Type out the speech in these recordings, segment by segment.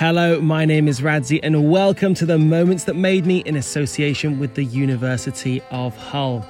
Hello, my name is Radzi, and welcome to the Moments That Made Me in association with the University of Hull.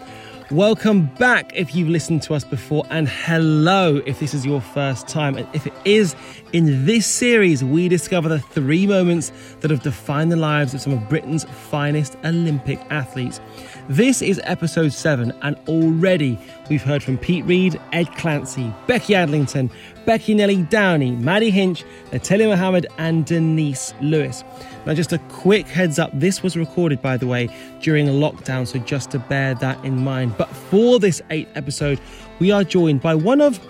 Welcome back if you've listened to us before, and hello if this is your first time. And if it is, in this series, we discover the three moments that have defined the lives of some of Britain's finest Olympic athletes. This is episode seven, and already we've heard from Pete Reed, Ed Clancy, Becky Adlington, Becky Nellie Downie, Maddie Hinch, Natalia Mohammed, and Denise Lewis. Now, just a quick heads up this was recorded, by the way, during a lockdown, so just to bear that in mind. But for this eighth episode, we are joined by one of,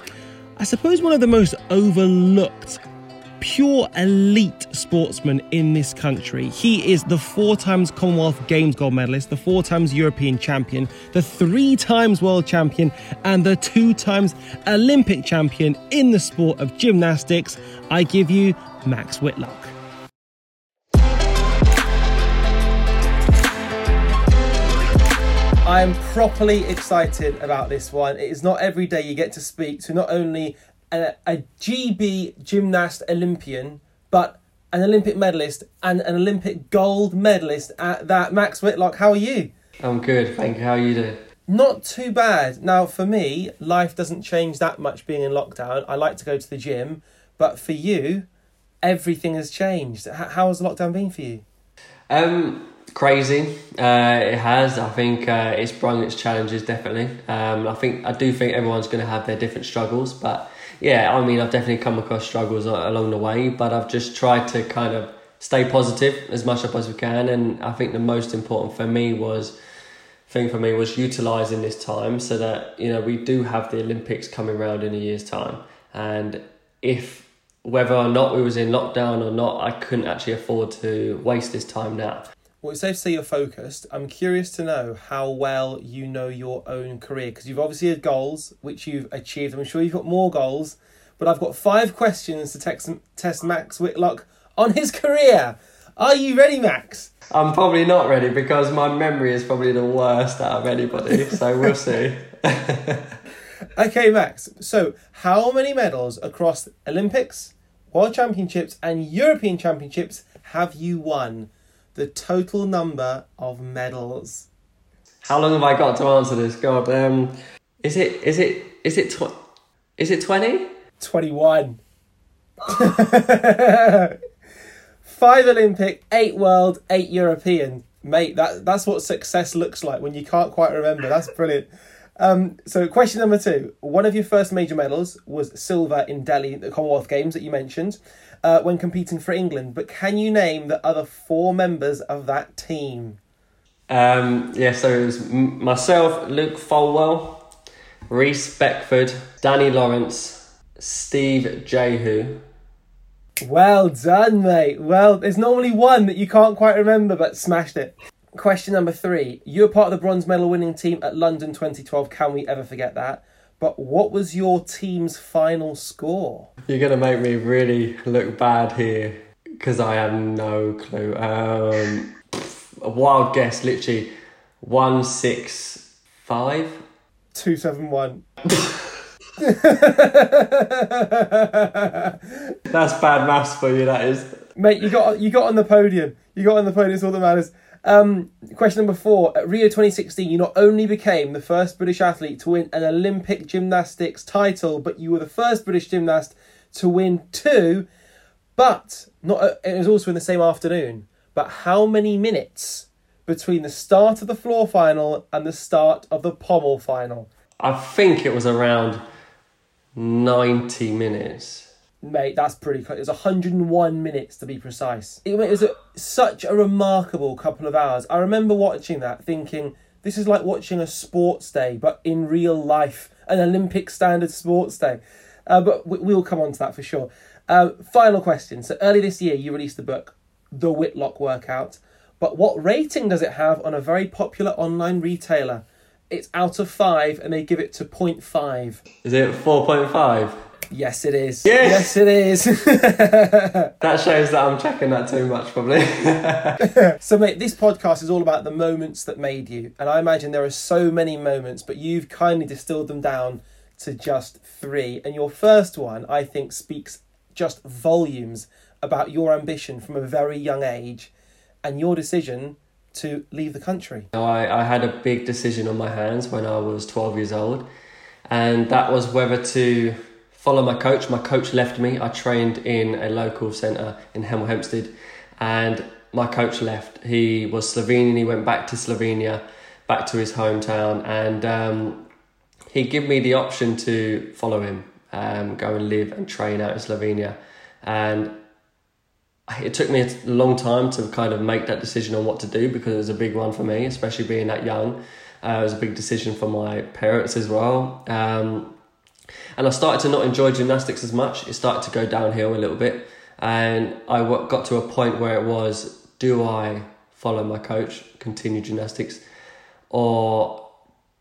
I suppose, one of the most overlooked pure elite sportsman in this country. He is the four times Commonwealth Games gold medalist, the four times European champion, the three times world champion, and the two times Olympic champion in the sport of gymnastics. I give you Max Whitlock. I am properly excited about this one. It is not every day you get to speak to not only a, a GB gymnast Olympian, but an Olympic medalist and an Olympic gold medalist at that. Max Whitlock, how are you? I'm good, thank you. How are you doing? Not too bad. Now, for me, life doesn't change that much being in lockdown. I like to go to the gym, but for you, everything has changed. How has lockdown been for you? Um, crazy. Uh, it has. I think uh, it's brought its challenges definitely. Um, I think I do think everyone's going to have their different struggles, but yeah, I mean I've definitely come across struggles along the way, but I've just tried to kind of stay positive as much as we can, and I think the most important for me was thing for me was utilizing this time so that you know we do have the Olympics coming around in a year's time, and if whether or not we was in lockdown or not, I couldn't actually afford to waste this time now. Well, it's safe to say you're focused. I'm curious to know how well you know your own career because you've obviously had goals which you've achieved. I'm sure you've got more goals, but I've got five questions to text, test Max Whitlock on his career. Are you ready, Max? I'm probably not ready because my memory is probably the worst out of anybody, so we'll see. okay, Max. So, how many medals across Olympics, World Championships, and European Championships have you won? The total number of medals. How long have I got to answer this? God, um, is it is it is it tw- is it twenty? Twenty one. Five Olympic, eight World, eight European. Mate, that that's what success looks like when you can't quite remember. That's brilliant. Um, so, question number two. One of your first major medals was silver in Delhi, the Commonwealth Games that you mentioned uh, when competing for England. But can you name the other four members of that team? Um, yeah, so it was myself, Luke Folwell, Reiss Beckford, Danny Lawrence, Steve Jehu. Well done, mate. Well, there's normally one that you can't quite remember, but smashed it. Question number three. You were part of the bronze medal winning team at London 2012. Can we ever forget that? But what was your team's final score? You're going to make me really look bad here because I have no clue. Um, a wild guess, literally 165? 271. That's bad maths for you, that is. Mate, you got you got on the podium. You got on the podium, it's all that matters. Um, question number four. At Rio 2016, you not only became the first British athlete to win an Olympic gymnastics title, but you were the first British gymnast to win two. But not uh, it was also in the same afternoon. But how many minutes between the start of the floor final and the start of the pommel final? I think it was around 90 minutes mate, that's pretty close. It was 101 minutes to be precise. It, was a, such a remarkable couple of hours. I remember watching that thinking, this is like watching a sports day, but in real life, an Olympic standard sports day. Uh, but we, will come on to that for sure. Uh, final question. So early this year, you released the book, The Whitlock Workout. But what rating does it have on a very popular online retailer? It's out of five, and they give it to 0.5. Is it 4.5? Yes, it is. Yes, yes it is. that shows that I'm checking that too much, probably. so, mate, this podcast is all about the moments that made you. And I imagine there are so many moments, but you've kindly distilled them down to just three. And your first one, I think, speaks just volumes about your ambition from a very young age and your decision to leave the country? I, I had a big decision on my hands when I was 12 years old, and that was whether to follow my coach. My coach left me. I trained in a local centre in Hemel Hempstead, and my coach left. He was Slovenian. He went back to Slovenia, back to his hometown, and um, he gave me the option to follow him, um, go and live and train out in Slovenia, and it took me a long time to kind of make that decision on what to do because it was a big one for me, especially being that young. Uh, it was a big decision for my parents as well. Um, and I started to not enjoy gymnastics as much. It started to go downhill a little bit. And I got to a point where it was do I follow my coach, continue gymnastics, or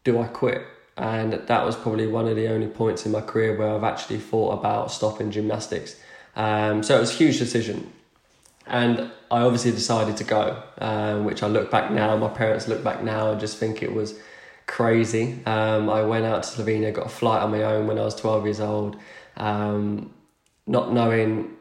do I quit? And that was probably one of the only points in my career where I've actually thought about stopping gymnastics. Um, so it was a huge decision. And I obviously decided to go, um, which I look back now, my parents look back now and just think it was crazy. Um, I went out to Slovenia, got a flight on my own when I was 12 years old, um, not knowing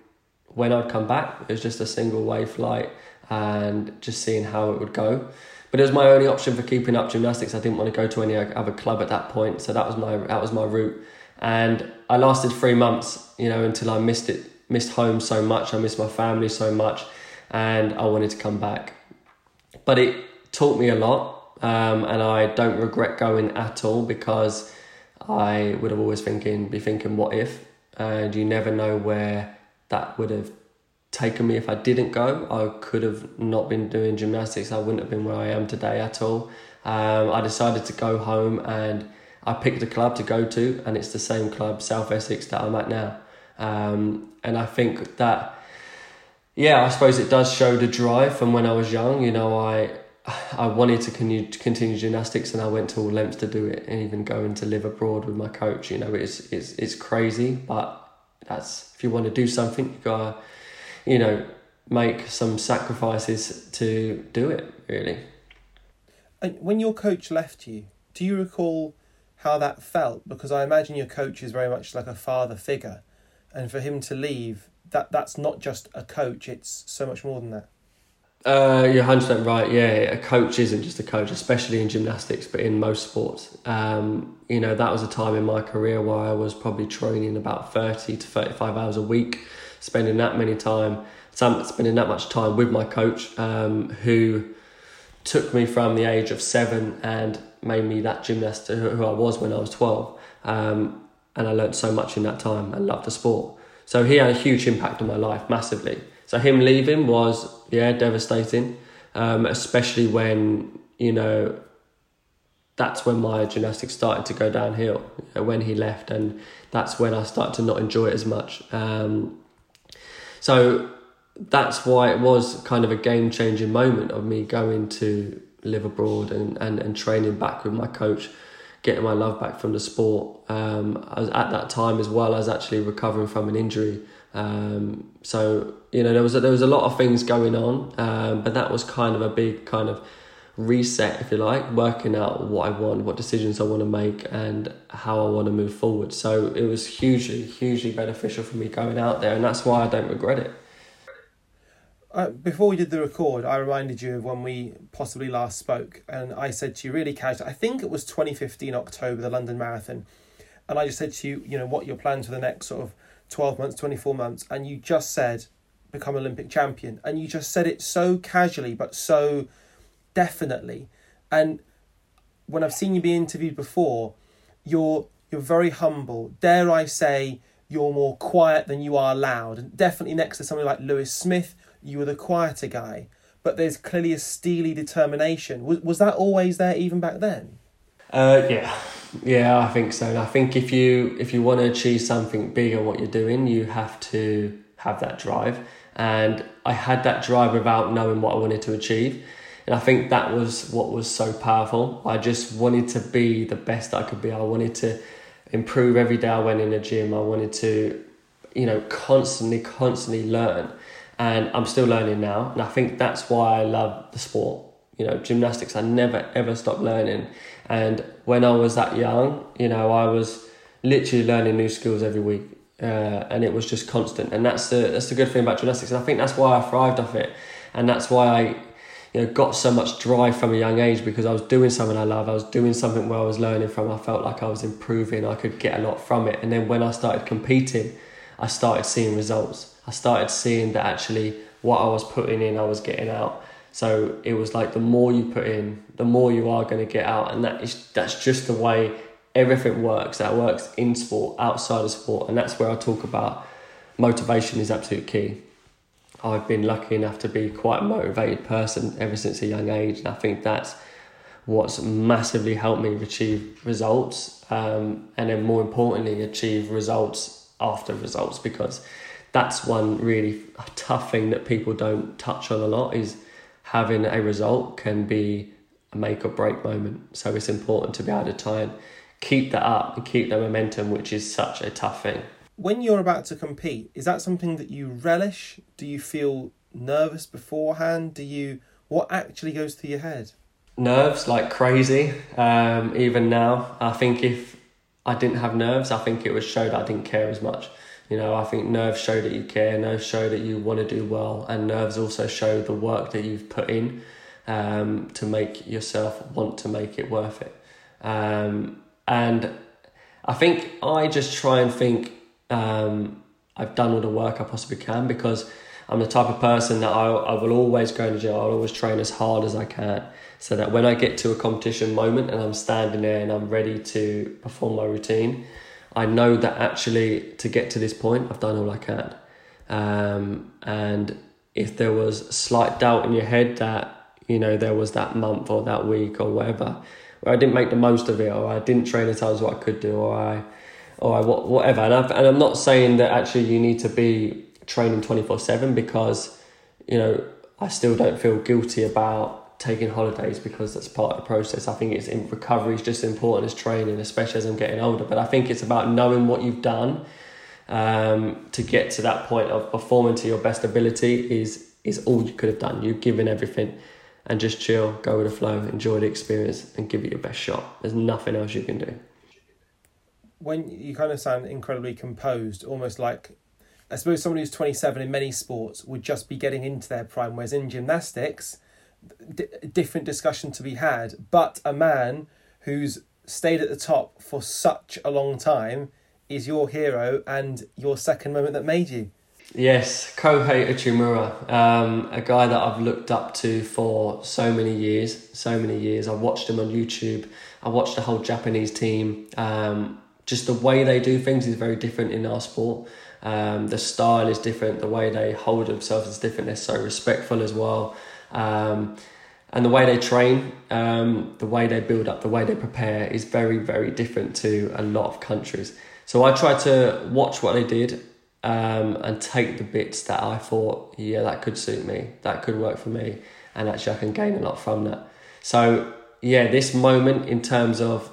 when I'd come back. It was just a single way flight and just seeing how it would go. But it was my only option for keeping up gymnastics. I didn't want to go to any other club at that point, so that was my that was my route. And I lasted three months, you know, until I missed it, missed home so much. I missed my family so much, and I wanted to come back. But it taught me a lot, um, and I don't regret going at all because I would have always thinking be thinking what if, and you never know where that would have taken me if I didn't go. I could have not been doing gymnastics. I wouldn't have been where I am today at all. Um, I decided to go home and I picked a club to go to, and it's the same club, South Essex, that I'm at now. Um, and I think that, yeah, I suppose it does show the drive from when I was young. You know, I I wanted to continue, gymnastics, and I went to all lengths to do it, and even going to live abroad with my coach. You know, it's it's it's crazy, but that's if you want to do something, you gotta you know, make some sacrifices to do it, really. And when your coach left you, do you recall how that felt? Because I imagine your coach is very much like a father figure, and for him to leave, that that's not just a coach; it's so much more than that. Uh, you're 100% right. Yeah, a coach isn't just a coach, especially in gymnastics, but in most sports. Um, you know, that was a time in my career where I was probably training about 30 to 35 hours a week spending that many time, spending that much time with my coach, um, who took me from the age of seven and made me that gymnast who I was when I was twelve. Um, and I learned so much in that time and loved the sport. So he had a huge impact on my life, massively. So him leaving was yeah devastating, um, especially when you know that's when my gymnastics started to go downhill when he left and that's when I started to not enjoy it as much um, so that's why it was kind of a game changing moment of me going to live abroad and, and, and training back with my coach, getting my love back from the sport. Um, I was at that time as well as actually recovering from an injury. Um, so you know there was a, there was a lot of things going on, um, but that was kind of a big kind of reset, if you like, working out what I want, what decisions I want to make, and how I want to move forward. So it was hugely, hugely beneficial for me going out there, and that's why I don't regret it. Uh, before we did the record, I reminded you of when we possibly last spoke, and I said to you really casually, I think it was 2015 October, the London Marathon, and I just said to you, you know, what your plans for the next sort of 12 months, 24 months, and you just said, become Olympic champion, and you just said it so casually, but so definitely. And when I've seen you be interviewed before, you're you're very humble. Dare I say you're more quiet than you are loud. And definitely next to somebody like Louis Smith, you were the quieter guy. But there's clearly a steely determination. Was was that always there even back then? Uh, yeah, yeah, I think so. And I think if you if you want to achieve something big on what you're doing, you have to have that drive. And I had that drive without knowing what I wanted to achieve. And I think that was what was so powerful. I just wanted to be the best I could be. I wanted to improve every day I went in the gym. I wanted to, you know, constantly, constantly learn. And I'm still learning now. And I think that's why I love the sport. You know, gymnastics, I never ever stopped learning. And when I was that young, you know, I was literally learning new skills every week. uh, and it was just constant. And that's the that's the good thing about gymnastics, and I think that's why I thrived off it, and that's why I, you know, got so much drive from a young age because I was doing something I love. I was doing something where I was learning from. I felt like I was improving. I could get a lot from it, and then when I started competing, I started seeing results. I started seeing that actually what I was putting in, I was getting out. So it was like the more you put in, the more you are going to get out, and that is that's just the way everything works. That works in sport, outside of sport, and that's where I talk about motivation is absolute key. I've been lucky enough to be quite a motivated person ever since a young age, and I think that's what's massively helped me achieve results, um, and then more importantly, achieve results after results because that's one really tough thing that people don't touch on a lot is having a result can be a make or break moment. So it's important to be able to try and keep that up and keep the momentum, which is such a tough thing. When you're about to compete, is that something that you relish? Do you feel nervous beforehand? Do you what actually goes through your head? Nerves like crazy. Um, even now, I think if I didn't have nerves, I think it would show that I didn't care as much. You know, I think nerves show that you care, nerves show that you want to do well, and nerves also show the work that you've put in um, to make yourself want to make it worth it. Um, and I think I just try and think um, I've done all the work I possibly can because I'm the type of person that I, I will always go to the gym, I'll always train as hard as I can so that when I get to a competition moment and I'm standing there and I'm ready to perform my routine, I know that actually to get to this point, I've done all I can. Um, and if there was slight doubt in your head that, you know, there was that month or that week or whatever, where I didn't make the most of it or I didn't train as hard as what I could do or I, or I, whatever. And, I've, and I'm not saying that actually you need to be training 24 7 because, you know, I still don't feel guilty about taking holidays because that's part of the process. I think it's in recovery is just as important as training, especially as I'm getting older. But I think it's about knowing what you've done um, to get to that point of performing to your best ability is is all you could have done. You've given everything, and just chill, go with the flow, enjoy the experience, and give it your best shot. There's nothing else you can do. When you kind of sound incredibly composed, almost like I suppose somebody who's 27 in many sports would just be getting into their prime, whereas in gymnastics d- different discussion to be had. But a man who's stayed at the top for such a long time is your hero and your second moment that made you. Yes, Kohei Uchimura, um, a guy that I've looked up to for so many years, so many years. I watched him on YouTube. I watched the whole Japanese team. Um, just the way they do things is very different in our sport. Um, the style is different. The way they hold themselves is different. They're so respectful as well. Um, and the way they train, um, the way they build up, the way they prepare is very, very different to a lot of countries. So I tried to watch what they did um, and take the bits that I thought, yeah, that could suit me, that could work for me, and actually I can gain a lot from that. So yeah, this moment in terms of,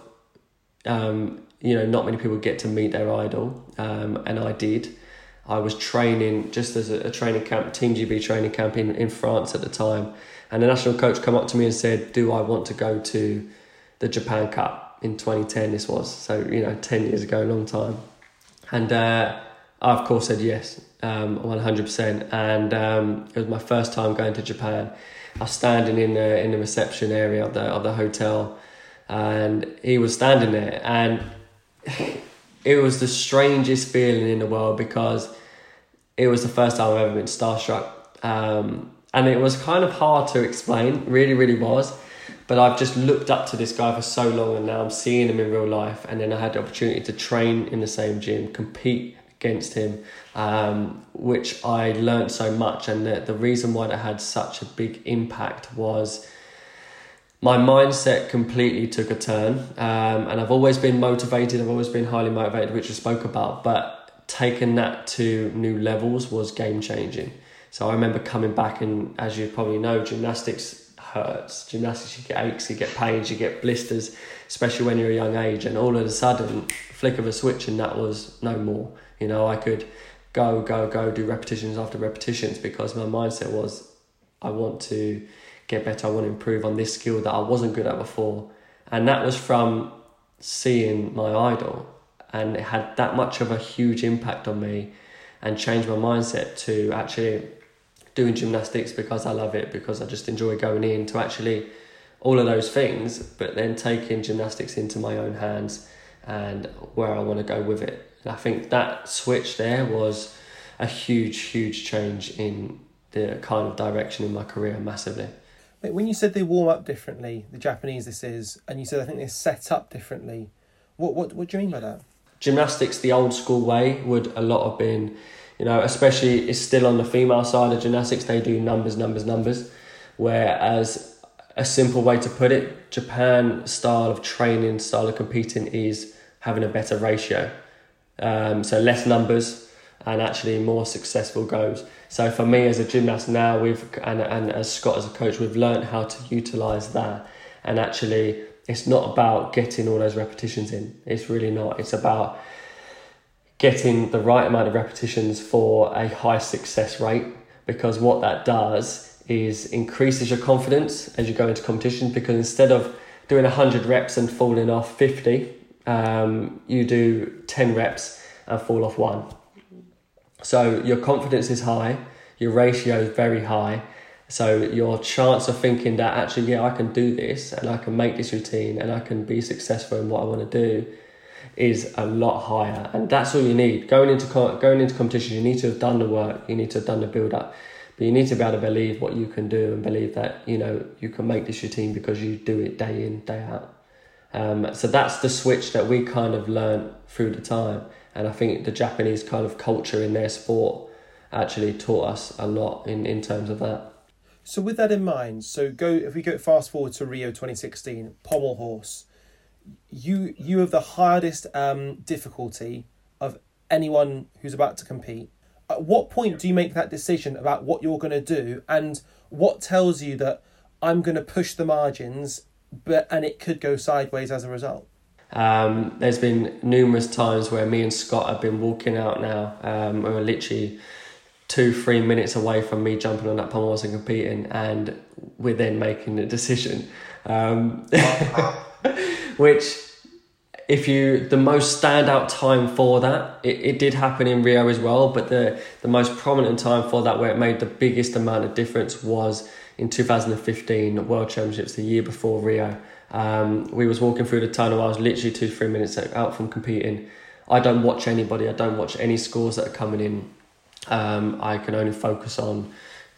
um, you know, not many people get to meet their idol, um, and I did. I was training just as a, a training camp, Team GB training camp in, in France at the time. And the national coach come up to me and said, Do I want to go to the Japan Cup in 2010? This was. So, you know, 10 years ago, a long time. And uh, I, of course, said yes, um, 100%. And um, it was my first time going to Japan. I was standing in the, in the reception area of the, of the hotel, and he was standing there. And it was the strangest feeling in the world because it was the first time I've ever been starstruck. Um, and it was kind of hard to explain, really, really was. But I've just looked up to this guy for so long and now I'm seeing him in real life. And then I had the opportunity to train in the same gym, compete against him, um, which I learned so much. And the, the reason why that had such a big impact was my mindset completely took a turn. Um, and I've always been motivated, I've always been highly motivated, which I spoke about, but taking that to new levels was game changing. So I remember coming back, and as you probably know, gymnastics hurts. Gymnastics, you get aches, you get pains, you get blisters, especially when you're a young age. And all of a sudden, flick of a switch, and that was no more. You know, I could go, go, go, do repetitions after repetitions because my mindset was, I want to get better, I want to improve on this skill that I wasn't good at before. And that was from seeing my idol and it had that much of a huge impact on me and changed my mindset to actually doing gymnastics because I love it, because I just enjoy going in to actually all of those things, but then taking gymnastics into my own hands and where I want to go with it. And I think that switch there was a huge, huge change in the kind of direction in my career massively. When you said they warm up differently, the Japanese this is, and you said I think they're set up differently, what what what do you mean by that? Gymnastics, the old school way, would a lot have been, you know, especially it's still on the female side of gymnastics. They do numbers, numbers, numbers. Whereas a simple way to put it, Japan style of training, style of competing is having a better ratio. Um, so less numbers and actually more successful goes. So for me as a gymnast now, we've and, and as Scott as a coach, we've learned how to utilize that and actually it's not about getting all those repetitions in. It's really not. It's about getting the right amount of repetitions for a high success rate because what that does is increases your confidence as you go into competition because instead of doing 100 reps and falling off 50 um, you do 10 reps and fall off one so your confidence is high your ratio is very high so your chance of thinking that actually, yeah, I can do this and I can make this routine and I can be successful in what I want to do is a lot higher. And that's all you need. Going into going into competition, you need to have done the work. You need to have done the build up. But you need to be able to believe what you can do and believe that you know you can make this routine because you do it day in day out. Um, so that's the switch that we kind of learned through the time, and I think the Japanese kind of culture in their sport actually taught us a lot in, in terms of that. So with that in mind, so go if we go fast forward to Rio 2016, pommel horse, you you have the hardest um, difficulty of anyone who's about to compete. At what point do you make that decision about what you're going to do, and what tells you that I'm going to push the margins, but and it could go sideways as a result? Um, there's been numerous times where me and Scott have been walking out now. Um, we were literally two, three minutes away from me jumping on that pommel horse and competing, and we're then making the decision. Um, which, if you, the most standout time for that, it, it did happen in Rio as well, but the, the most prominent time for that, where it made the biggest amount of difference, was in 2015 World Championships, the year before Rio. Um, we was walking through the tunnel. I was literally two, three minutes out from competing. I don't watch anybody. I don't watch any scores that are coming in um, I can only focus on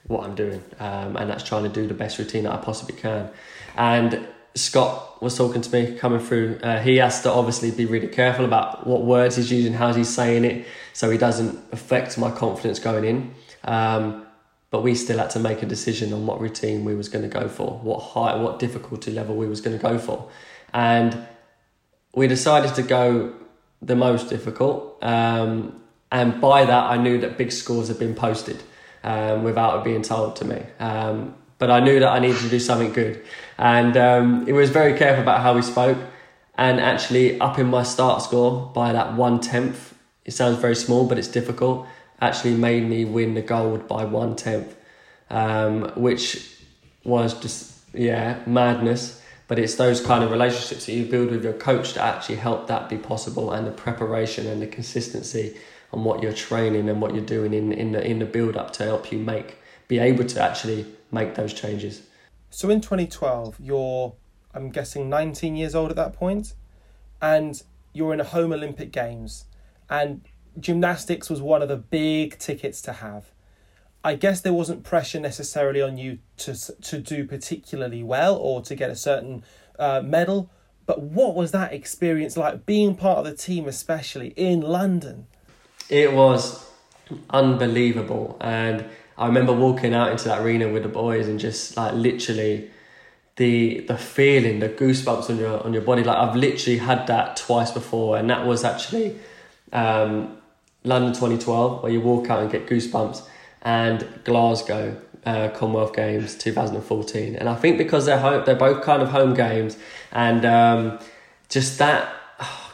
what I'm doing, um, and that's trying to do the best routine that I possibly can. And Scott was talking to me coming through. Uh, he has to obviously be really careful about what words he's using, how he's saying it, so he doesn't affect my confidence going in. Um, but we still had to make a decision on what routine we was going to go for, what high, what difficulty level we was going to go for, and we decided to go the most difficult. Um, and by that, I knew that big scores had been posted um, without it being told to me. Um, but I knew that I needed to do something good. And um, it was very careful about how we spoke. And actually, up in my start score by that one tenth, it sounds very small, but it's difficult, actually made me win the gold by one tenth, um, which was just, yeah, madness. But it's those kind of relationships that you build with your coach that actually help that be possible and the preparation and the consistency on what you're training and what you're doing in, in the in the build up to help you make be able to actually make those changes. So in 2012, you're I'm guessing 19 years old at that point, and you're in a home Olympic Games, and gymnastics was one of the big tickets to have. I guess there wasn't pressure necessarily on you to to do particularly well or to get a certain uh, medal, but what was that experience like being part of the team, especially in London? it was unbelievable. And I remember walking out into that arena with the boys and just like literally the the feeling, the goosebumps on your on your body. Like I've literally had that twice before, and that was actually um, London 2012, where you walk out and get goosebumps, and Glasgow uh, Commonwealth Games 2014. And I think because they're home, they're both kind of home games, and um, just that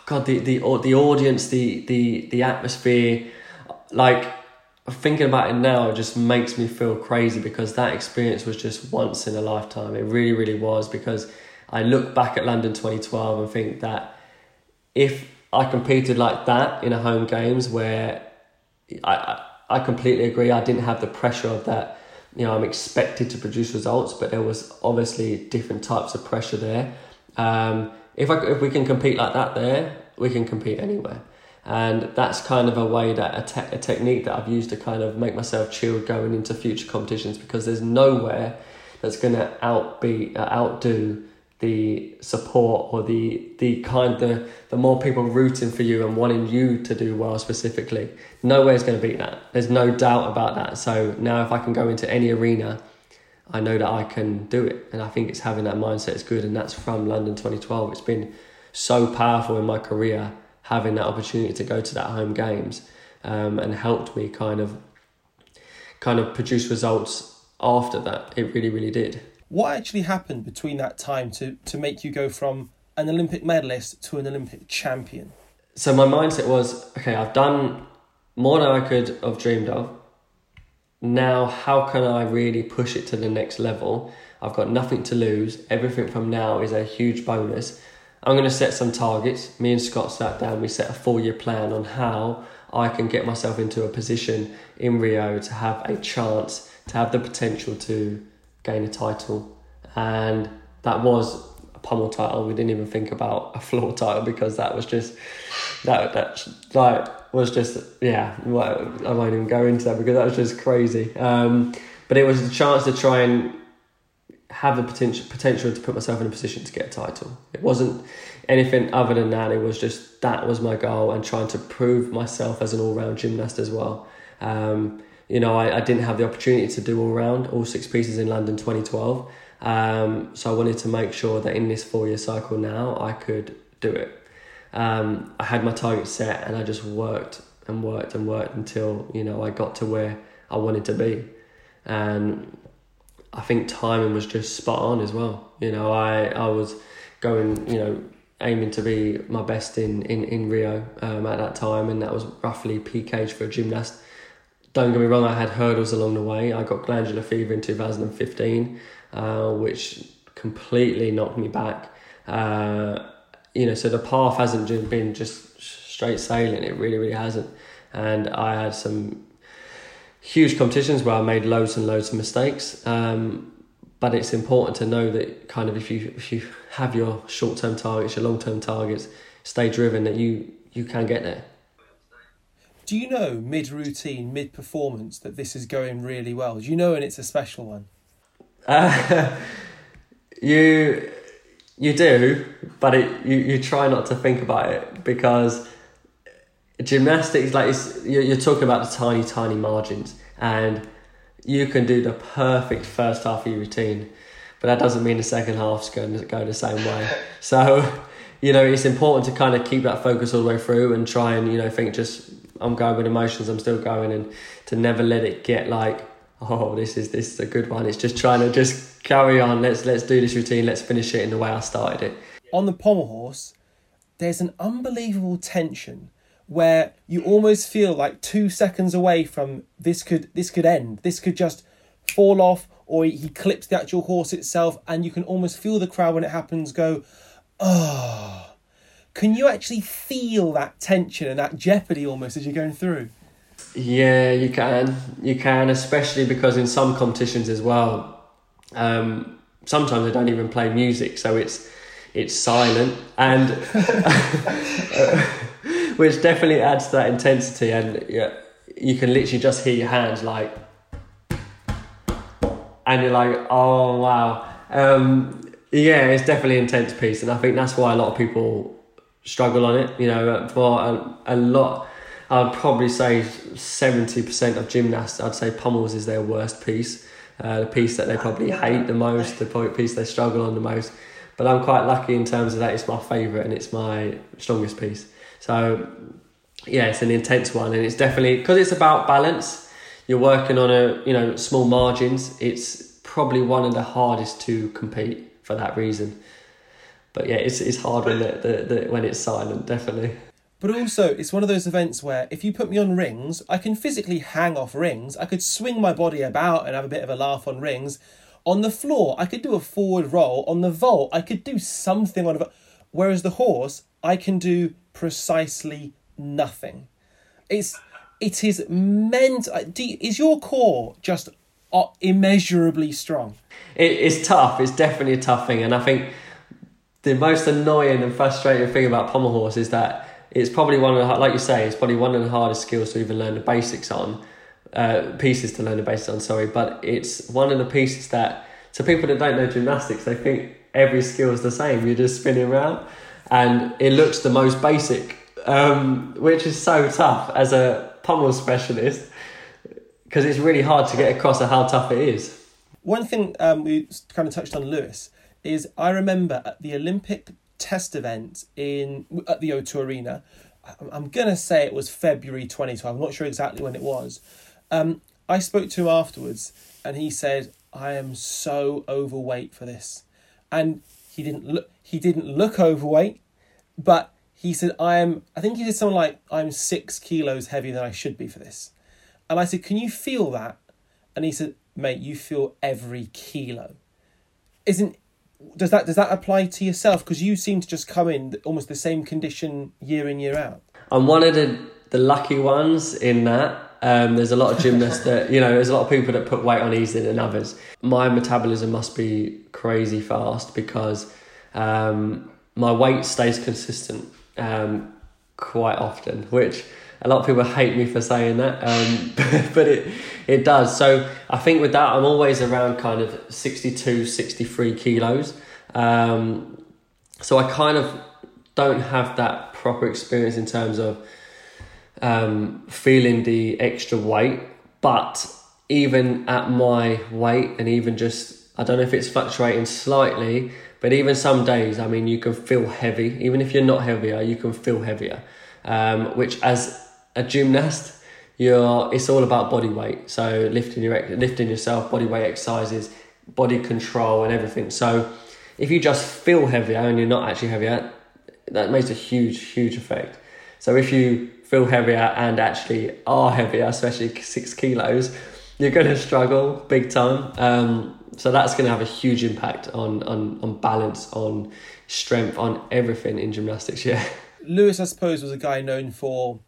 God, the the the audience, the the the atmosphere, like thinking about it now just makes me feel crazy because that experience was just once in a lifetime. It really, really was because I look back at London 2012 and think that if I competed like that in a home games where I, I completely agree. I didn't have the pressure of that. You know, I'm expected to produce results, but there was obviously different types of pressure there. Um, if I if we can compete like that there, we can compete anywhere, and that's kind of a way that a, te- a technique that I've used to kind of make myself chilled going into future competitions because there's nowhere that's going to outbeat uh, outdo the support or the the kind the the more people rooting for you and wanting you to do well specifically nowhere's going to beat that. There's no doubt about that. So now if i can go into any arena i know that i can do it. And i think it's having that mindset is good. And that's from london 2012 it's been so powerful in my career having that opportunity to go to that home games um, and helped me kind of kind of produce results after that. It really really did what actually happened between that time to, to make you go from an Olympic medalist to an Olympic champion? So my mindset was, okay, I've done more than I could have dreamed of. Now, how can I really push it to the next level? I've got nothing to lose. Everything from now is a huge bonus. I'm going to set some targets. Me and Scott sat down. We set a four year plan on how I can get myself into a position in Rio to have a chance, to have the potential to gain a title, and that was a pommel title. We didn't even think about a floor title because that was just that that like was just yeah. I won't even go into that because that was just crazy. Um, but it was a chance to try and have the potential potential to put myself in a position to get a title. It wasn't anything other than that. It was just that was my goal and trying to prove myself as an all round gymnast as well. Um, you know, I, I didn't have the opportunity to do all round, all six pieces in London 2012. Um, so I wanted to make sure that in this four year cycle now, I could do it. Um, I had my target set and I just worked and worked and worked until, you know, I got to where I wanted to be. And I think timing was just spot on as well. You know, I, I was going, you know, aiming to be my best in, in, in Rio um, at that time, and that was roughly peak age for a gymnast don't get me wrong, I had hurdles along the way. I got glandular fever in 2015, uh, which completely knocked me back. Uh, you know, so the path hasn't just been just straight sailing. It really, really hasn't. And I had some huge competitions where I made loads and loads of mistakes. Um, but it's important to know that kind of if you if you have your short term targets, your long term targets, stay driven, that you you can get there. Do you know mid routine, mid performance that this is going really well? Do you know and it's a special one? Uh, you you do, but it, you you try not to think about it because gymnastics like you're, you're talking about the tiny tiny margins and you can do the perfect first half of your routine, but that doesn't mean the second half's going to go the same way. So, you know, it's important to kind of keep that focus all the way through and try and you know think just I'm going with emotions. I'm still going, and to never let it get like, oh, this is this is a good one. It's just trying to just carry on. Let's let's do this routine. Let's finish it in the way I started it. On the pommel horse, there's an unbelievable tension where you almost feel like two seconds away from this could this could end. This could just fall off, or he clips the actual horse itself, and you can almost feel the crowd when it happens go, oh can you actually feel that tension and that jeopardy almost as you're going through? Yeah, you can. You can, especially because in some competitions as well, um, sometimes they don't even play music, so it's it's silent, and which definitely adds to that intensity. And yeah, you can literally just hear your hands like, and you're like, oh wow. Um, yeah, it's definitely an intense piece, and I think that's why a lot of people struggle on it. You know, for a, a lot, I'd probably say seventy percent of gymnasts, I'd say pommels is their worst piece, uh, the piece that they probably hate the most, the piece they struggle on the most. But I'm quite lucky in terms of that. It's my favourite and it's my strongest piece. So yeah, it's an intense one, and it's definitely because it's about balance. You're working on a you know small margins. It's probably one of the hardest to compete for that reason but yeah, it's it's hard when the, the, the, when it's silent, definitely. But also, it's one of those events where if you put me on rings, I can physically hang off rings. I could swing my body about and have a bit of a laugh on rings. On the floor, I could do a forward roll. On the vault, I could do something on a. Whereas the horse, I can do precisely nothing. It's it is meant. uh, Do you- is your core just uh, immeasurably strong? It, it's tough. It's definitely a tough thing, and I think the most annoying and frustrating thing about pommel horse is that it's probably one of the, like you say, it's probably one of the hardest skills to even learn the basics on, uh, pieces to learn the basics on. Sorry, but it's one of the pieces that to people that don't know gymnastics, they think every skill is the same. You're just spinning around, and it looks the most basic, um, which is so tough as a pommel specialist because it's really hard to get across how tough it is. One thing um, we kind of touched on Louis is I remember at the Olympic test event in at the O2 Arena. I'm- gonna say it was February 2012. I'm not sure exactly when it was. Um, I spoke to him afterwards, and he said, "I am so overweight for this," and he didn't look. He didn't look overweight, but he said, "I am." I think he said something like, "I'm six kilos heavier than I should be for this," and I said, "Can you feel that?" And he said, "Mate, you feel every kilo." Isn't does that does that apply to yourself? Because you seem to just come in almost the same condition year in year out. I'm one of the, the lucky ones in that. Um, there's a lot of gymnasts that, you know, there's a lot of people that put weight on easier than others. My metabolism must be crazy fast because um, my weight stays consistent um, quite often, which a lot of people hate me for saying that, um, but it, it does. So I think with that, I'm always around kind of 62, 63 kilos. Um, so I kind of don't have that proper experience in terms of um, feeling the extra weight. But even at my weight, and even just, I don't know if it's fluctuating slightly, but even some days, I mean, you can feel heavy. Even if you're not heavier, you can feel heavier. Um, which, as a gymnast, you're it's all about body weight. So lifting your lifting yourself, body weight exercises, body control, and everything. So if you just feel heavier and you're not actually heavier, that makes a huge, huge effect. So if you feel heavier and actually are heavier, especially six kilos, you're going to struggle big time. Um, so that's going to have a huge impact on, on, on balance, on strength, on everything in gymnastics. Yeah. Louis, I suppose, was a guy known for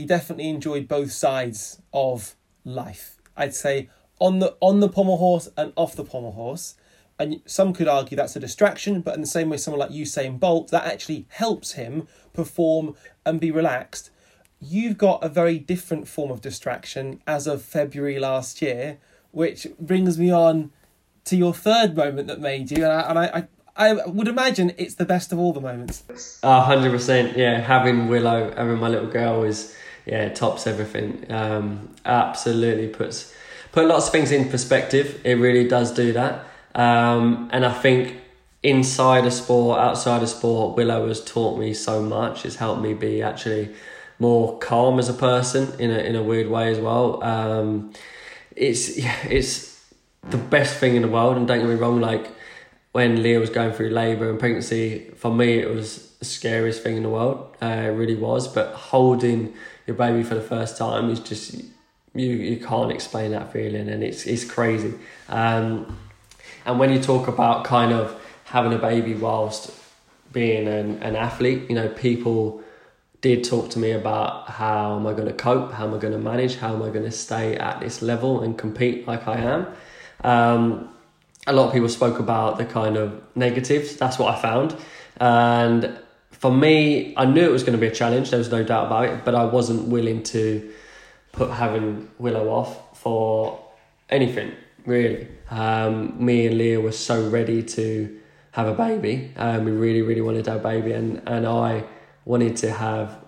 he definitely enjoyed both sides of life. I'd say on the on the pommel horse and off the pommel horse. And some could argue that's a distraction, but in the same way, someone like Usain Bolt, that actually helps him perform and be relaxed. You've got a very different form of distraction as of February last year, which brings me on to your third moment that made you. And I, and I, I, I would imagine it's the best of all the moments. A hundred percent, yeah. Having Willow, having my little girl is yeah it tops everything. Um, absolutely puts put lots of things in perspective. It really does do that. Um, and I think inside of sport, outside of sport, Willow has taught me so much. It's helped me be actually more calm as a person in a in a weird way as well. Um, it's yeah, it's the best thing in the world, and don't get me wrong, like when Leah was going through labour and pregnancy, for me it was the scariest thing in the world. Uh, it really was. But holding your baby for the first time is just you you can't explain that feeling, and it's it's crazy. Um, and when you talk about kind of having a baby whilst being an, an athlete, you know, people did talk to me about how am I going to cope, how am I going to manage, how am I going to stay at this level and compete like I am. Um, a lot of people spoke about the kind of negatives. That's what I found. And for me, I knew it was going to be a challenge. There was no doubt about it, but I wasn't willing to put having Willow off for anything really. Um, me and Leah were so ready to have a baby. Um, we really, really wanted a baby, and and I wanted to have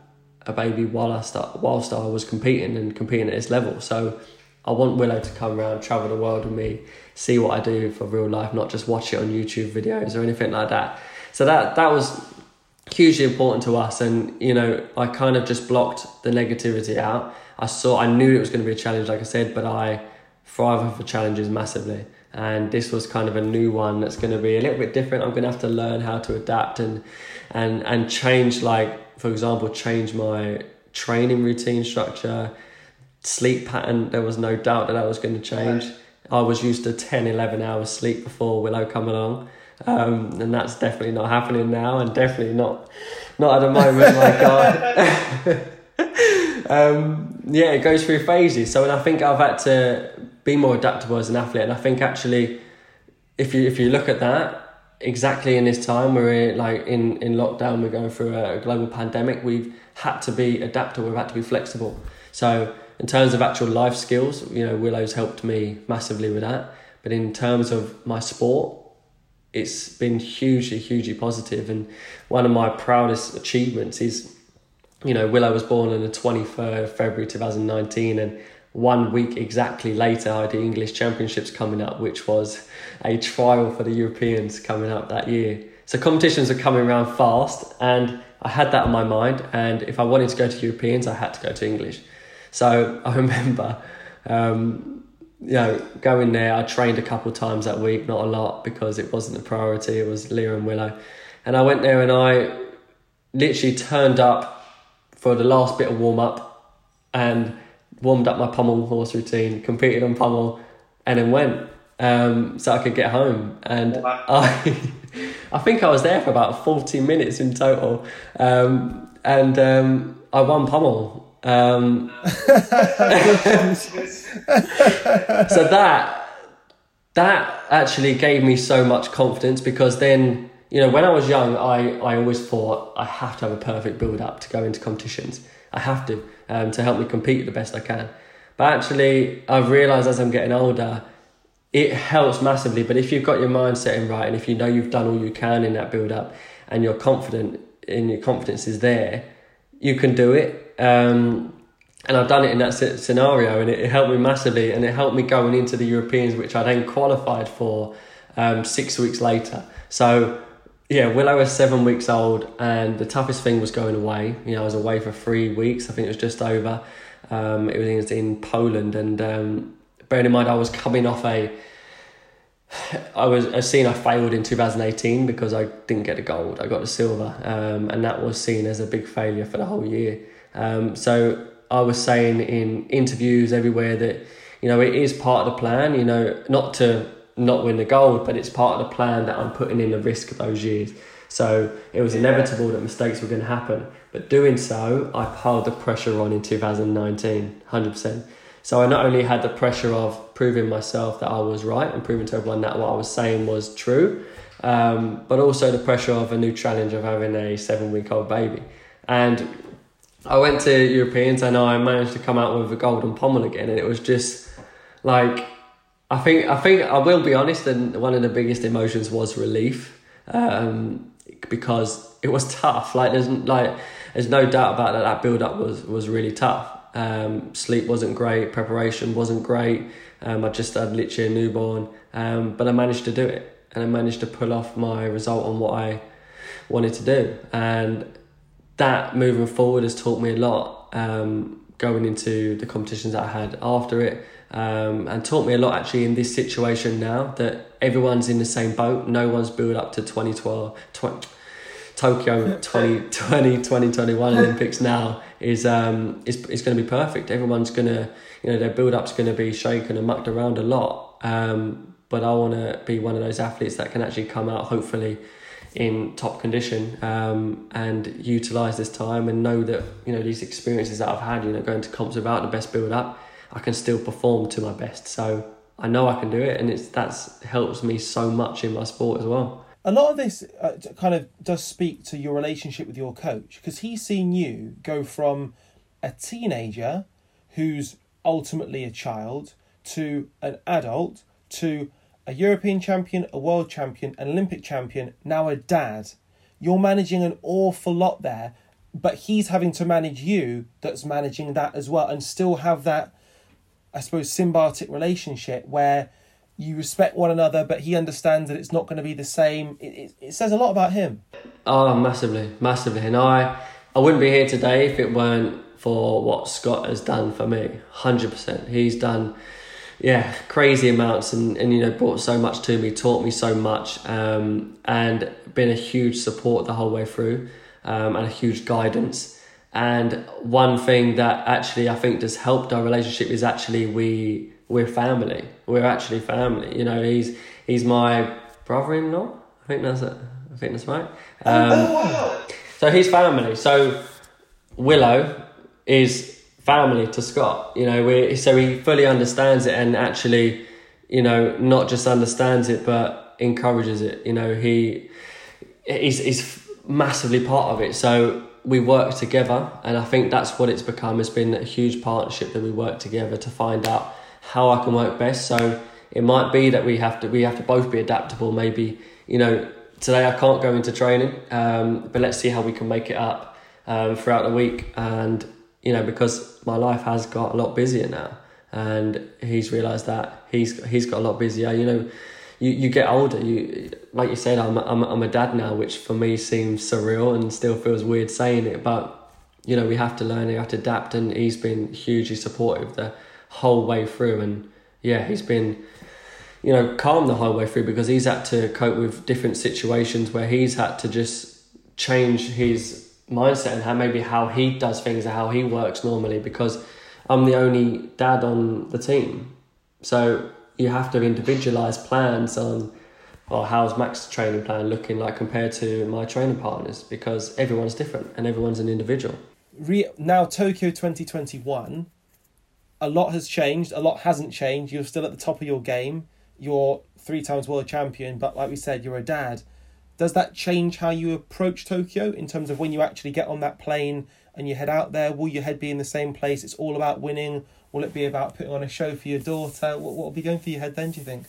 a baby while I start whilst I was competing and competing at this level. So I want Willow to come around, travel the world with me, see what I do for real life, not just watch it on YouTube videos or anything like that. So that that was hugely important to us and you know I kind of just blocked the negativity out. I saw I knew it was going to be a challenge like I said, but I thrive for challenges massively. And this was kind of a new one that's going to be a little bit different. I'm going to have to learn how to adapt and and and change like for example change my training routine structure sleep pattern there was no doubt that that was going to change i was used to 10 11 hours sleep before willow come along um, and that's definitely not happening now, and definitely not not at the moment. my God. um, yeah, it goes through phases. So, and I think I've had to be more adaptable as an athlete, and I think actually, if you if you look at that. Exactly in this time, where we're like in, in lockdown. We're going through a global pandemic. We've had to be adaptable. We've had to be flexible. So, in terms of actual life skills, you know, Willow's helped me massively with that. But in terms of my sport, it's been hugely, hugely positive. And one of my proudest achievements is, you know, Willow was born on the 23rd of February 2019, and one week exactly later, I had the English Championships coming up, which was a trial for the Europeans coming up that year. So competitions are coming around fast, and I had that on my mind. And if I wanted to go to Europeans, I had to go to English. So I remember um, you know, going there, I trained a couple times that week, not a lot because it wasn't a priority. It was Leah and Willow, and I went there and I literally turned up for the last bit of warm up and warmed up my pommel horse routine, competed on pommel, and then went um, so I could get home. And wow. I, I think I was there for about forty minutes in total, um, and um, I won pommel um, so that that actually gave me so much confidence because then you know when I was young, I I always thought I have to have a perfect build up to go into competitions. I have to um, to help me compete the best I can. But actually, I've realised as I'm getting older, it helps massively. But if you've got your mind setting right, and if you know you've done all you can in that build up, and you're confident and your confidence is there, you can do it um, and I've done it in that scenario, and it, helped me massively. And it helped me going into the Europeans, which I then qualified for um, six weeks later. So, yeah, Willow was seven weeks old, and the toughest thing was going away. You know, I was away for three weeks. I think it was just over. Um, it was in Poland, and um, bearing in mind, I was coming off a. I was a seen I failed in 2018 because I didn't get the gold. I got the silver, um, and that was seen as a big failure for the whole year. Um, so I was saying in interviews everywhere that you know it is part of the plan. You know, not to not win the gold, but it's part of the plan that I'm putting in the risk of those years. So it was inevitable that mistakes were going to happen. But doing so, I piled the pressure on in 2019, 100%. So I not only had the pressure of proving myself that I was right and proving to everyone that what I was saying was true, um, but also the pressure of a new challenge of having a seven week old baby. And I went to Europeans and I managed to come out with a golden pommel again, and it was just like I think I think I will be honest, and one of the biggest emotions was relief um, because it was tough. Like there's like there's no doubt about that. That build up was was really tough. Um, sleep wasn't great, preparation wasn't great. Um, I just had literally a newborn, um, but I managed to do it, and I managed to pull off my result on what I wanted to do, and that moving forward has taught me a lot um, going into the competitions that I had after it um, and taught me a lot actually in this situation now that everyone's in the same boat. No one's built up to 2012, 20, Tokyo 2020, 2021 Olympics now is, um, is, is going to be perfect. Everyone's going to, you know, their build up's going to be shaken and mucked around a lot. Um, but I want to be one of those athletes that can actually come out hopefully in top condition um, and utilize this time and know that you know these experiences that I've had, you know, going to comps without the best build up, I can still perform to my best. So I know I can do it, and it's that's helps me so much in my sport as well. A lot of this uh, kind of does speak to your relationship with your coach because he's seen you go from a teenager who's ultimately a child to an adult to a European champion, a world champion, an Olympic champion, now a dad. You're managing an awful lot there, but he's having to manage you that's managing that as well and still have that, I suppose, symbiotic relationship where you respect one another, but he understands that it's not going to be the same. It, it, it says a lot about him. Oh, massively, massively. And I, I wouldn't be here today if it weren't for what Scott has done for me. 100%. He's done yeah, crazy amounts, and, and you know, brought so much to me, taught me so much, um, and been a huge support the whole way through, um, and a huge guidance. And one thing that actually I think has helped our relationship is actually we we're family. We're actually family. You know, he's he's my brother-in-law. I think that's it. I think that's right. Um, so he's family. So Willow is family to Scott. You know, we so he fully understands it and actually, you know, not just understands it but encourages it. You know, he he's, he's massively part of it. So we work together, and I think that's what it's become. It's been a huge partnership that we work together to find out how I can work best. So it might be that we have to we have to both be adaptable. Maybe you know today I can't go into training, um, but let's see how we can make it up um, throughout the week. And you know because my life has got a lot busier now, and he's realised that he's he's got a lot busier. You know you, you get older. You like you said, I'm I'm I'm a dad now, which for me seems surreal and still feels weird saying it. But you know, we have to learn, we have to adapt, and he's been hugely supportive the whole way through. And yeah, he's been you know calm the whole way through because he's had to cope with different situations where he's had to just change his mindset and how maybe how he does things and how he works normally because I'm the only dad on the team. So you have to individualize plans on well how's Max's training plan looking like compared to my training partners because everyone's different and everyone's an individual. Re- now Tokyo 2021 a lot has changed, a lot hasn't changed. You're still at the top of your game. You're three times world champion, but like we said, you're a dad. Does that change how you approach Tokyo in terms of when you actually get on that plane and you head out there? Will your head be in the same place? It's all about winning, Will it be about putting on a show for your daughter? What, will be going through your head then, do you think?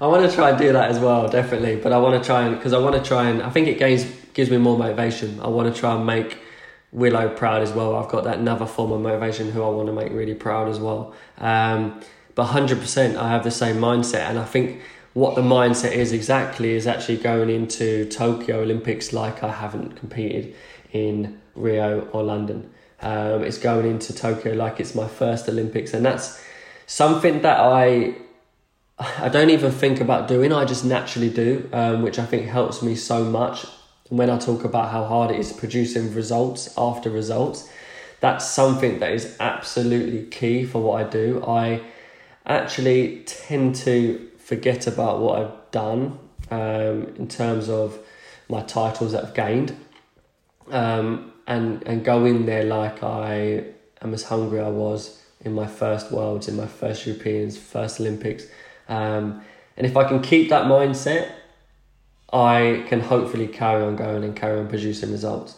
I want to try and do that as well, definitely. But I want to try and, because I want to try and, I think it gains, gives me more motivation. I want to try and make Willow proud as well. I've got that another form of motivation who I want to make really proud as well. Um, but 100% I have the same mindset. And I think what the mindset is exactly is actually going into Tokyo Olympics like I haven't competed in Rio or London. Um, it's going into Tokyo like it's my first Olympics, and that's something that I I don't even think about doing. I just naturally do, um, which I think helps me so much. When I talk about how hard it is producing results after results, that's something that is absolutely key for what I do. I actually tend to forget about what I've done um, in terms of my titles that I've gained. Um, and and go in there like I am as hungry I was in my first Worlds, in my first Europeans, first Olympics. Um, and if I can keep that mindset, I can hopefully carry on going and carry on producing results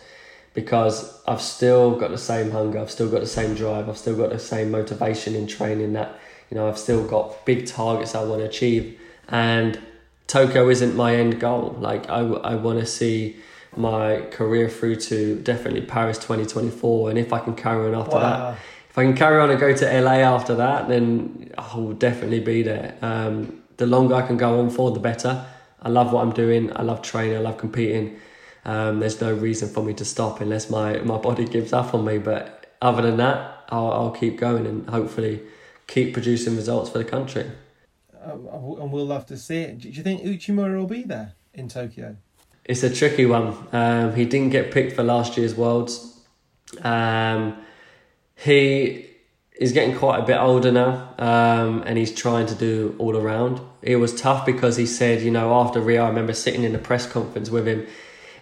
because I've still got the same hunger, I've still got the same drive, I've still got the same motivation in training that, you know, I've still got big targets I want to achieve. And Tokyo isn't my end goal. Like, I, I want to see my career through to definitely Paris 2024. And if I can carry on after wow. that, if I can carry on and go to LA after that, then I will definitely be there. Um, the longer I can go on for, the better. I love what I'm doing. I love training. I love competing. Um, there's no reason for me to stop unless my, my body gives up on me. But other than that, I'll, I'll keep going and hopefully keep producing results for the country. Uh, and we'll love to see it. Do you think Uchimura will be there in Tokyo? it's a tricky one. Um, he didn't get picked for last year's Worlds. Um, he is getting quite a bit older now, um, and he's trying to do all around. It was tough because he said, you know, after Rio, I remember sitting in a press conference with him,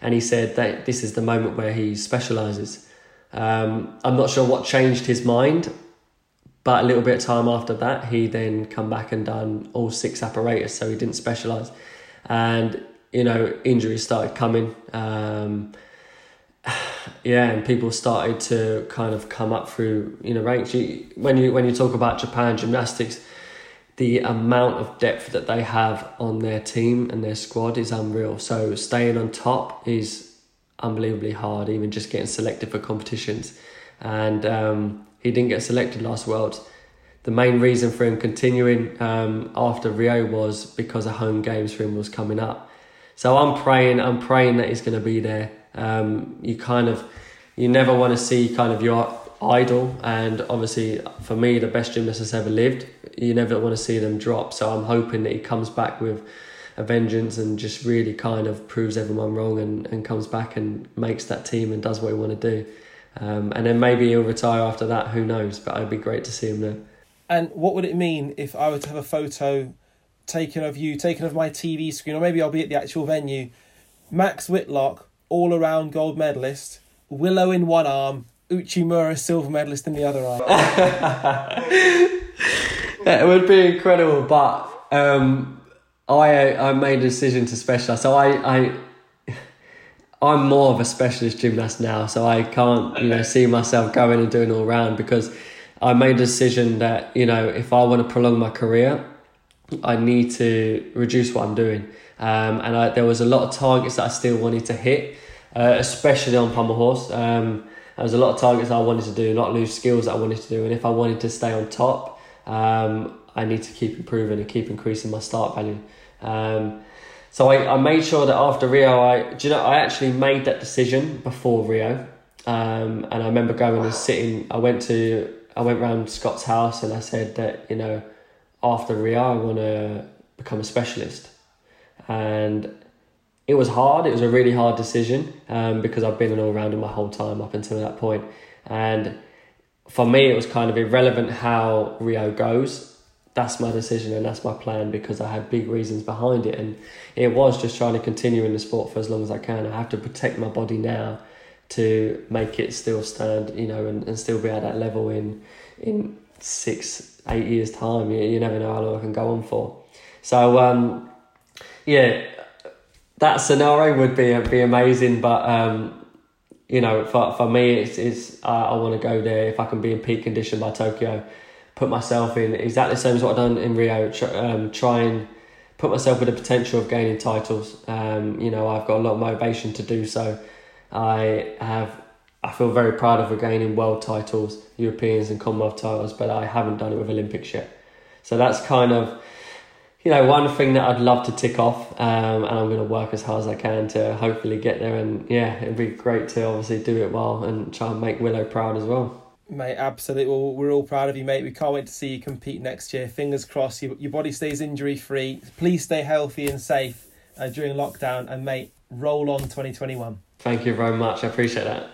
and he said that this is the moment where he specialises. Um, I'm not sure what changed his mind, but a little bit of time after that, he then come back and done all six apparatus, so he didn't specialise. And you know, injuries started coming. Um, yeah, and people started to kind of come up through, you know, ranks. You, when you when you talk about Japan gymnastics, the amount of depth that they have on their team and their squad is unreal. So staying on top is unbelievably hard. Even just getting selected for competitions, and um, he didn't get selected last Worlds. The main reason for him continuing um, after Rio was because a home games for him was coming up so I'm praying, I'm praying that he's going to be there. Um, you kind of, you never want to see kind of your idol, and obviously for me, the best gymnast that's ever lived. You never want to see them drop. So I'm hoping that he comes back with a vengeance and just really kind of proves everyone wrong and, and comes back and makes that team and does what he want to do. Um, and then maybe he'll retire after that. Who knows? But it'd be great to see him there. And what would it mean if I were to have a photo taken of you, taken of my TV screen, or maybe I'll be at the actual venue. Max Whitlock, all around gold medalist, Willow in one arm, Uchimura silver medalist in the other arm. it would be incredible, but um, I I made a decision to specialise. So I, I I'm more of a specialist gymnast now, so I can't you know see myself going and doing all round because I made a decision that you know if I want to prolong my career, I need to reduce what I'm doing. Um, and I, there was a lot of targets that I still wanted to hit, uh, especially on pommel horse. Um, there was a lot of targets I wanted to do, not lose skills that I wanted to do, and if I wanted to stay on top, um, I need to keep improving and keep increasing my start value. Um, so I, I made sure that after Rio, I do you know I actually made that decision before Rio, um, and I remember going and sitting. I went to I went round Scott's house and I said that you know after Rio I want to become a specialist, and it was hard. It was a really hard decision um, because I've been an all rounder my whole time up until that point, and for me it was kind of irrelevant how Rio goes that's my decision and that's my plan because I had big reasons behind it. And it was just trying to continue in the sport for as long as I can. I have to protect my body now to make it still stand, you know, and, and still be at that level in in six, eight years' time. You, you never know how long I can go on for. So, um, yeah, that scenario would be be amazing, but um, you know, for for me, it's, it's I, I want to go there if I can be in peak condition by Tokyo put myself in exactly the same as what I've done in Rio. Try, um, try and put myself with the potential of gaining titles. Um, you know, I've got a lot of motivation to do so. I have. I feel very proud of gaining world titles, Europeans and Commonwealth titles, but I haven't done it with Olympics yet. So that's kind of, you know, one thing that I'd love to tick off, um, and I'm going to work as hard as I can to hopefully get there. And yeah, it'd be great to obviously do it well and try and make Willow proud as well. Mate, absolutely. Well, we're all proud of you, mate. We can't wait to see you compete next year. Fingers crossed, your, your body stays injury free. Please stay healthy and safe uh, during lockdown. And, mate, roll on 2021. Thank you very much. I appreciate that.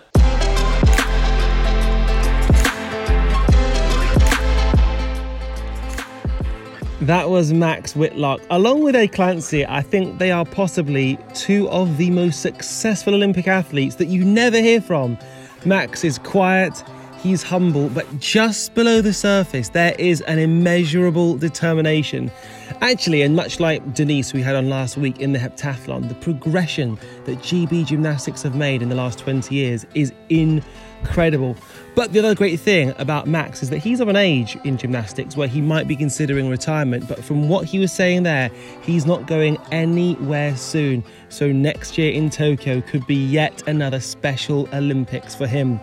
That was Max Whitlock. Along with Ed Clancy, I think they are possibly two of the most successful Olympic athletes that you never hear from. Max is quiet, He's humble, but just below the surface, there is an immeasurable determination. Actually, and much like Denise, we had on last week in the heptathlon, the progression that GB gymnastics have made in the last 20 years is incredible. But the other great thing about Max is that he's of an age in gymnastics where he might be considering retirement, but from what he was saying there, he's not going anywhere soon. So next year in Tokyo could be yet another special Olympics for him.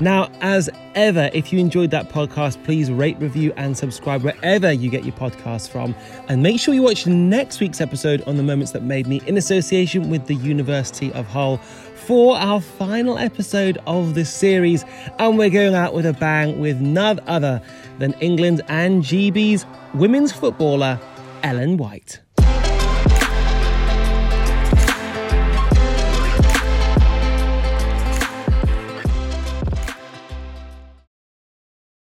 Now, as ever, if you enjoyed that podcast, please rate, review, and subscribe wherever you get your podcasts from. And make sure you watch next week's episode on the moments that made me in association with the University of Hull for our final episode of this series. And we're going out with a bang with none other than England and GB's women's footballer, Ellen White.